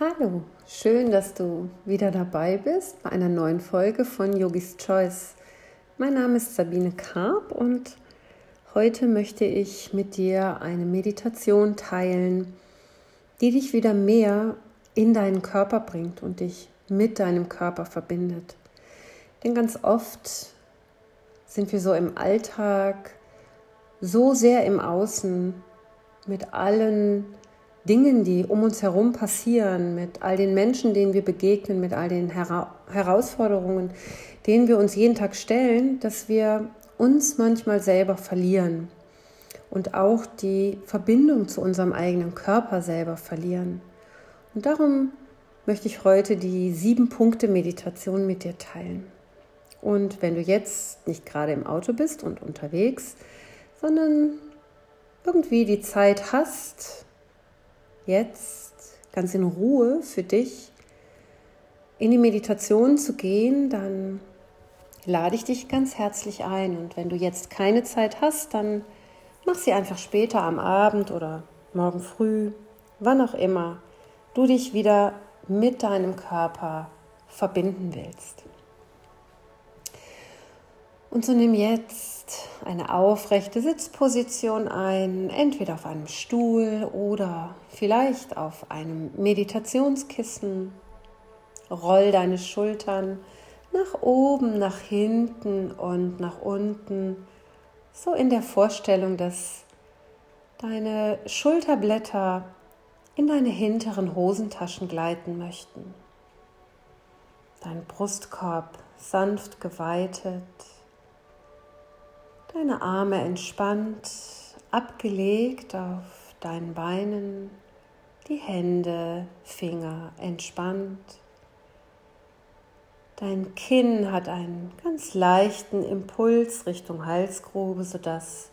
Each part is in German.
Hallo, schön, dass du wieder dabei bist bei einer neuen Folge von Yogis Choice. Mein Name ist Sabine Karp und heute möchte ich mit dir eine Meditation teilen, die dich wieder mehr in deinen Körper bringt und dich mit deinem Körper verbindet. Denn ganz oft sind wir so im Alltag so sehr im Außen mit allen Dingen, die um uns herum passieren, mit all den Menschen, denen wir begegnen, mit all den Hera Herausforderungen, denen wir uns jeden Tag stellen, dass wir uns manchmal selber verlieren und auch die Verbindung zu unserem eigenen Körper selber verlieren. Und darum möchte ich heute die sieben Punkte Meditation mit dir teilen. Und wenn du jetzt nicht gerade im Auto bist und unterwegs, sondern irgendwie die Zeit hast, jetzt ganz in Ruhe für dich in die Meditation zu gehen, dann lade ich dich ganz herzlich ein. Und wenn du jetzt keine Zeit hast, dann mach sie einfach später am Abend oder morgen früh, wann auch immer du dich wieder mit deinem Körper verbinden willst. Und so nimm jetzt eine aufrechte Sitzposition ein, entweder auf einem Stuhl oder vielleicht auf einem Meditationskissen. Roll deine Schultern nach oben, nach hinten und nach unten, so in der Vorstellung, dass deine Schulterblätter in deine hinteren Hosentaschen gleiten möchten. Dein Brustkorb sanft geweitet Deine Arme entspannt, abgelegt auf deinen Beinen, die Hände, Finger entspannt. Dein Kinn hat einen ganz leichten Impuls Richtung Halsgrube, sodass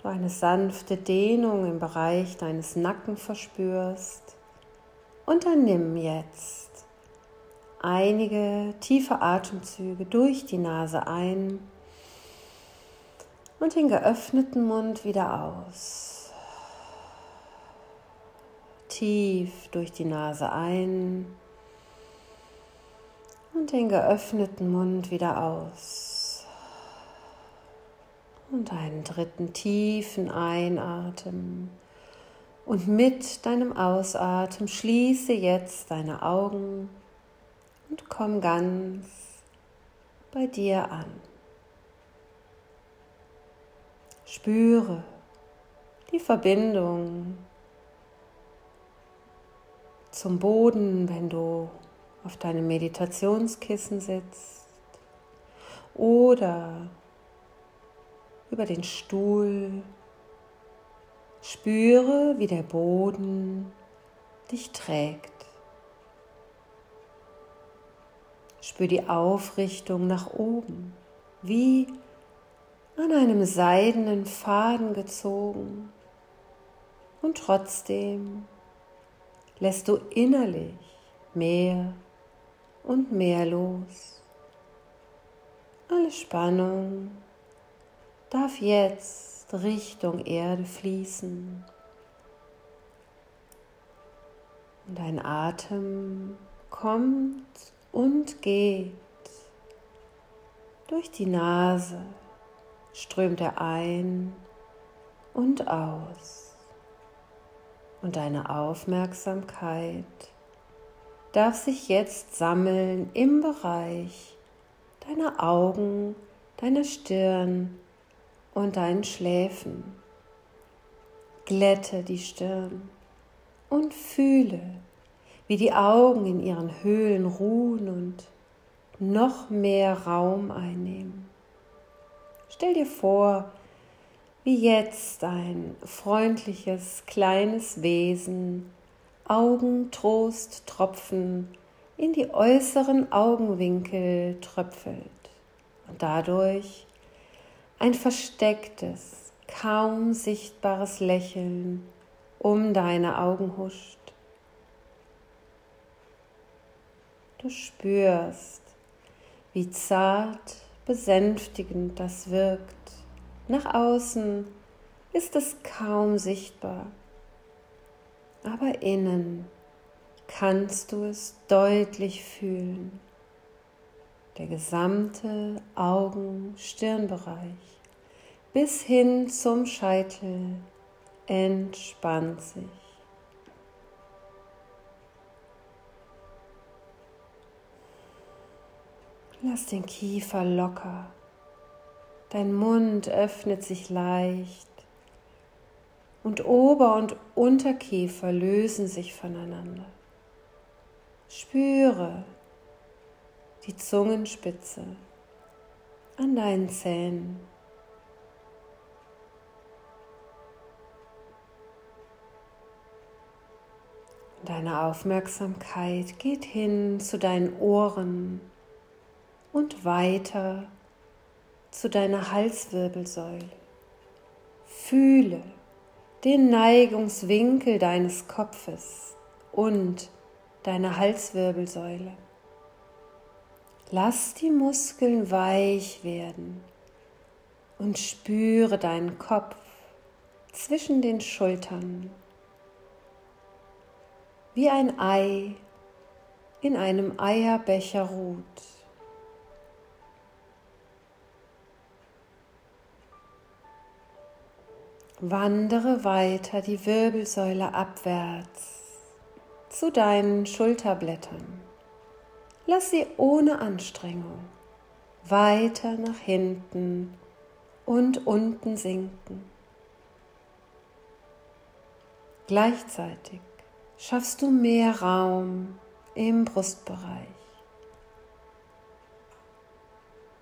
du eine sanfte Dehnung im Bereich deines Nacken verspürst. Und dann nimm jetzt einige tiefe Atemzüge durch die Nase ein und den geöffneten Mund wieder aus. Tief durch die Nase ein und den geöffneten Mund wieder aus. Und einen dritten tiefen Einatmen. Und mit deinem Ausatmen schließe jetzt deine Augen und komm ganz bei dir an. Spüre die Verbindung zum Boden, wenn du auf deinem Meditationskissen sitzt oder über den Stuhl. Spüre, wie der Boden dich trägt. Spüre die Aufrichtung nach oben, wie an einem seidenen Faden gezogen und trotzdem lässt du innerlich mehr und mehr los. Alle Spannung darf jetzt Richtung Erde fließen. Und dein Atem kommt und geht durch die Nase strömt er ein und aus. Und deine Aufmerksamkeit darf sich jetzt sammeln im Bereich deiner Augen, deiner Stirn und deinen Schläfen. Glätte die Stirn und fühle, wie die Augen in ihren Höhlen ruhen und noch mehr Raum einnehmen. Stell dir vor, wie jetzt ein freundliches kleines Wesen Augentrosttropfen in die äußeren Augenwinkel tröpfelt und dadurch ein verstecktes, kaum sichtbares Lächeln um deine Augen huscht. Du spürst, wie zart besänftigend das wirkt. Nach außen ist es kaum sichtbar, aber innen kannst du es deutlich fühlen. Der gesamte Augen-Stirnbereich bis hin zum Scheitel entspannt sich. Lass den Kiefer locker. Dein Mund öffnet sich leicht und Ober- und Unterkiefer lösen sich voneinander. Spüre die Zungenspitze an deinen Zähnen. Deine Aufmerksamkeit geht hin zu deinen Ohren und weiter zu deiner Halswirbelsäule. Fühle den Neigungswinkel deines Kopfes und deiner Halswirbelsäule. Lass die Muskeln weich werden und spüre deinen Kopf zwischen den Schultern wie ein Ei in einem Eierbecher ruht. Wandere weiter die Wirbelsäule abwärts zu deinen Schulterblättern. Lass sie ohne Anstrengung weiter nach hinten und unten sinken. Gleichzeitig schaffst du mehr Raum im Brustbereich.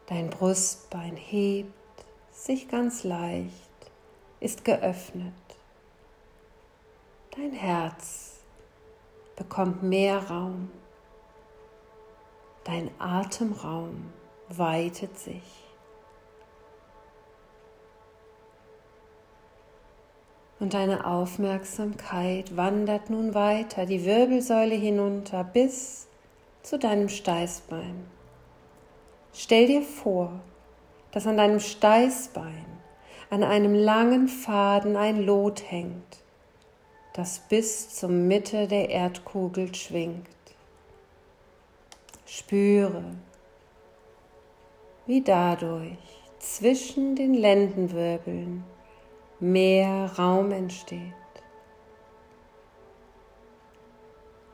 Dein Brustbein hebt sich ganz leicht, ist geöffnet. Dein Herz bekommt mehr Raum. Dein Atemraum weitet sich. Und deine Aufmerksamkeit wandert nun weiter die Wirbelsäule hinunter bis zu deinem Steißbein. Stell dir vor, dass an deinem Steißbein an einem langen Faden ein Lot hängt, das bis zur Mitte der Erdkugel schwingt. Spüre, wie dadurch zwischen den Lendenwirbeln mehr Raum entsteht.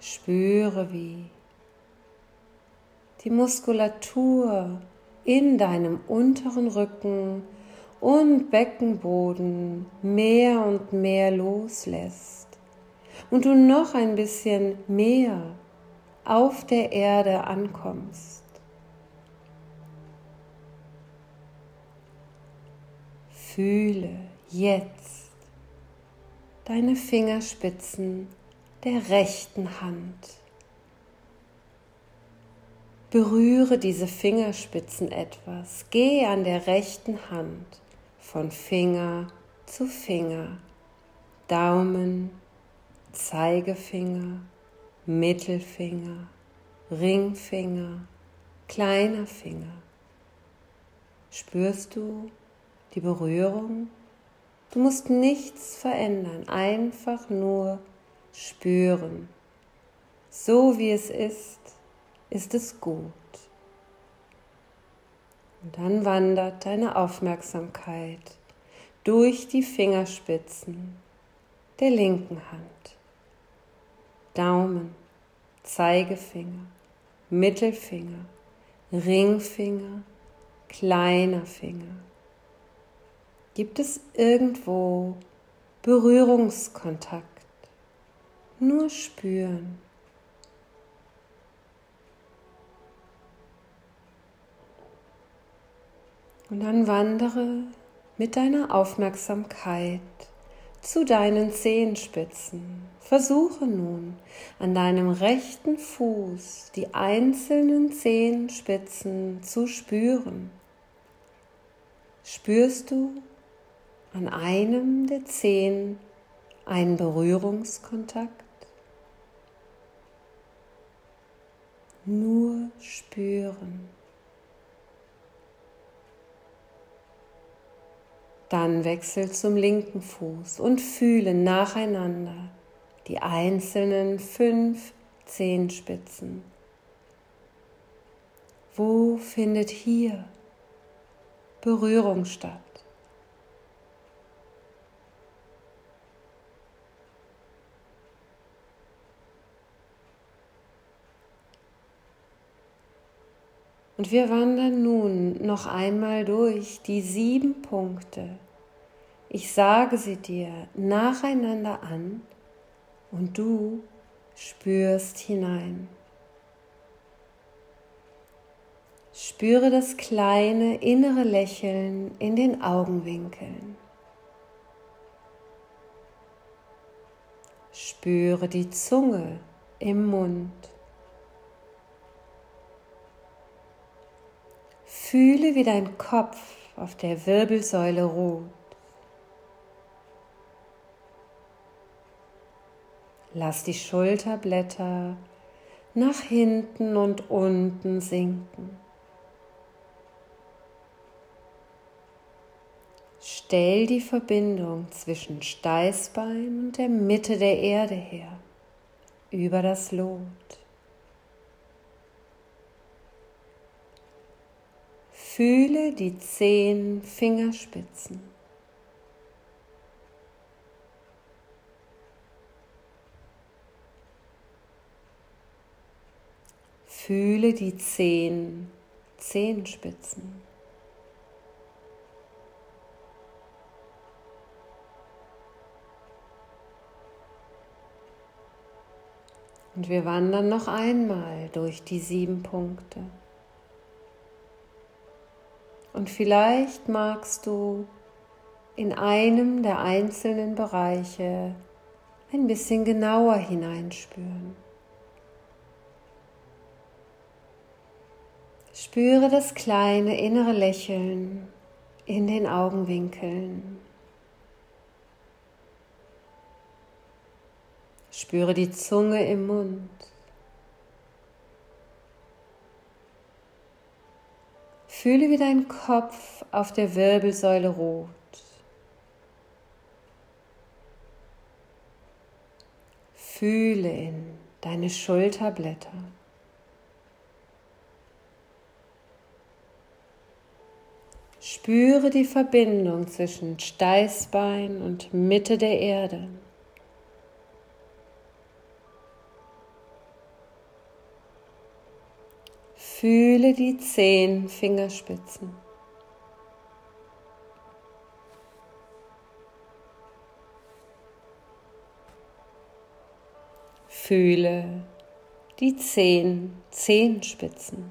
Spüre, wie die Muskulatur in deinem unteren Rücken und Beckenboden mehr und mehr loslässt und du noch ein bisschen mehr auf der Erde ankommst. Fühle jetzt deine Fingerspitzen der rechten Hand. Berühre diese Fingerspitzen etwas. Gehe an der rechten Hand von Finger zu Finger, Daumen, Zeigefinger, Mittelfinger, Ringfinger, kleiner Finger. Spürst du die Berührung? Du musst nichts verändern, einfach nur spüren. So wie es ist, ist es gut. Und dann wandert deine Aufmerksamkeit durch die Fingerspitzen der linken Hand. Daumen, Zeigefinger, Mittelfinger, Ringfinger, kleiner Finger. Gibt es irgendwo Berührungskontakt? Nur spüren. Und dann wandere mit deiner Aufmerksamkeit zu deinen Zehenspitzen. Versuche nun an deinem rechten Fuß die einzelnen Zehenspitzen zu spüren. Spürst du, an einem der Zehen einen Berührungskontakt. Nur spüren. Dann wechsel zum linken Fuß und fühle nacheinander die einzelnen fünf Zehenspitzen. Wo findet hier Berührung statt? Und wir wandern nun noch einmal durch die sieben Punkte. Ich sage sie dir nacheinander an und du spürst hinein. Spüre das kleine innere Lächeln in den Augenwinkeln. Spüre die Zunge im Mund. Fühle, wie dein Kopf auf der Wirbelsäule ruht. Lass die Schulterblätter nach hinten und unten sinken. Stell die Verbindung zwischen Steißbein und der Mitte der Erde her, über das Lot. Fühle die zehn Fingerspitzen. Fühle die zehn Zehenspitzen. Und wir wandern noch einmal durch die sieben Punkte. Und vielleicht magst du in einem der einzelnen Bereiche ein bisschen genauer hineinspüren. Spüre das kleine innere Lächeln in den Augenwinkeln. Spüre die Zunge im Mund. Fühle, wie dein Kopf auf der Wirbelsäule ruht. Fühle in deine Schulterblätter. Spüre die Verbindung zwischen Steißbein und Mitte der Erde. Fühle die zehn Fingerspitzen. Fühle die zehn Zehenspitzen.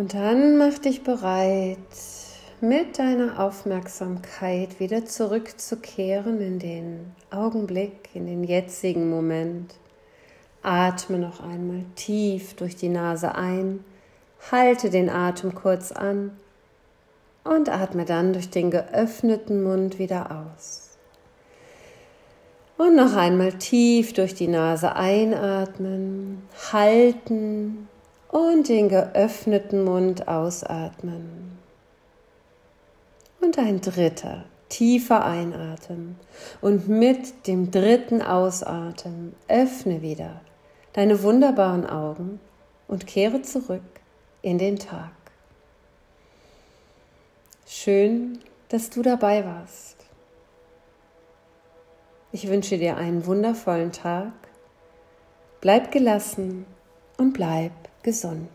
Und dann mach dich bereit, mit deiner Aufmerksamkeit wieder zurückzukehren in den Augenblick, in den jetzigen Moment. Atme noch einmal tief durch die Nase ein, halte den Atem kurz an und atme dann durch den geöffneten Mund wieder aus. Und noch einmal tief durch die Nase einatmen, halten und den geöffneten Mund ausatmen. Und ein dritter, tiefer Einatmen. Und mit dem dritten Ausatmen öffne wieder deine wunderbaren Augen und kehre zurück in den Tag. Schön, dass du dabei warst. Ich wünsche dir einen wundervollen Tag. Bleib gelassen und bleib gesund.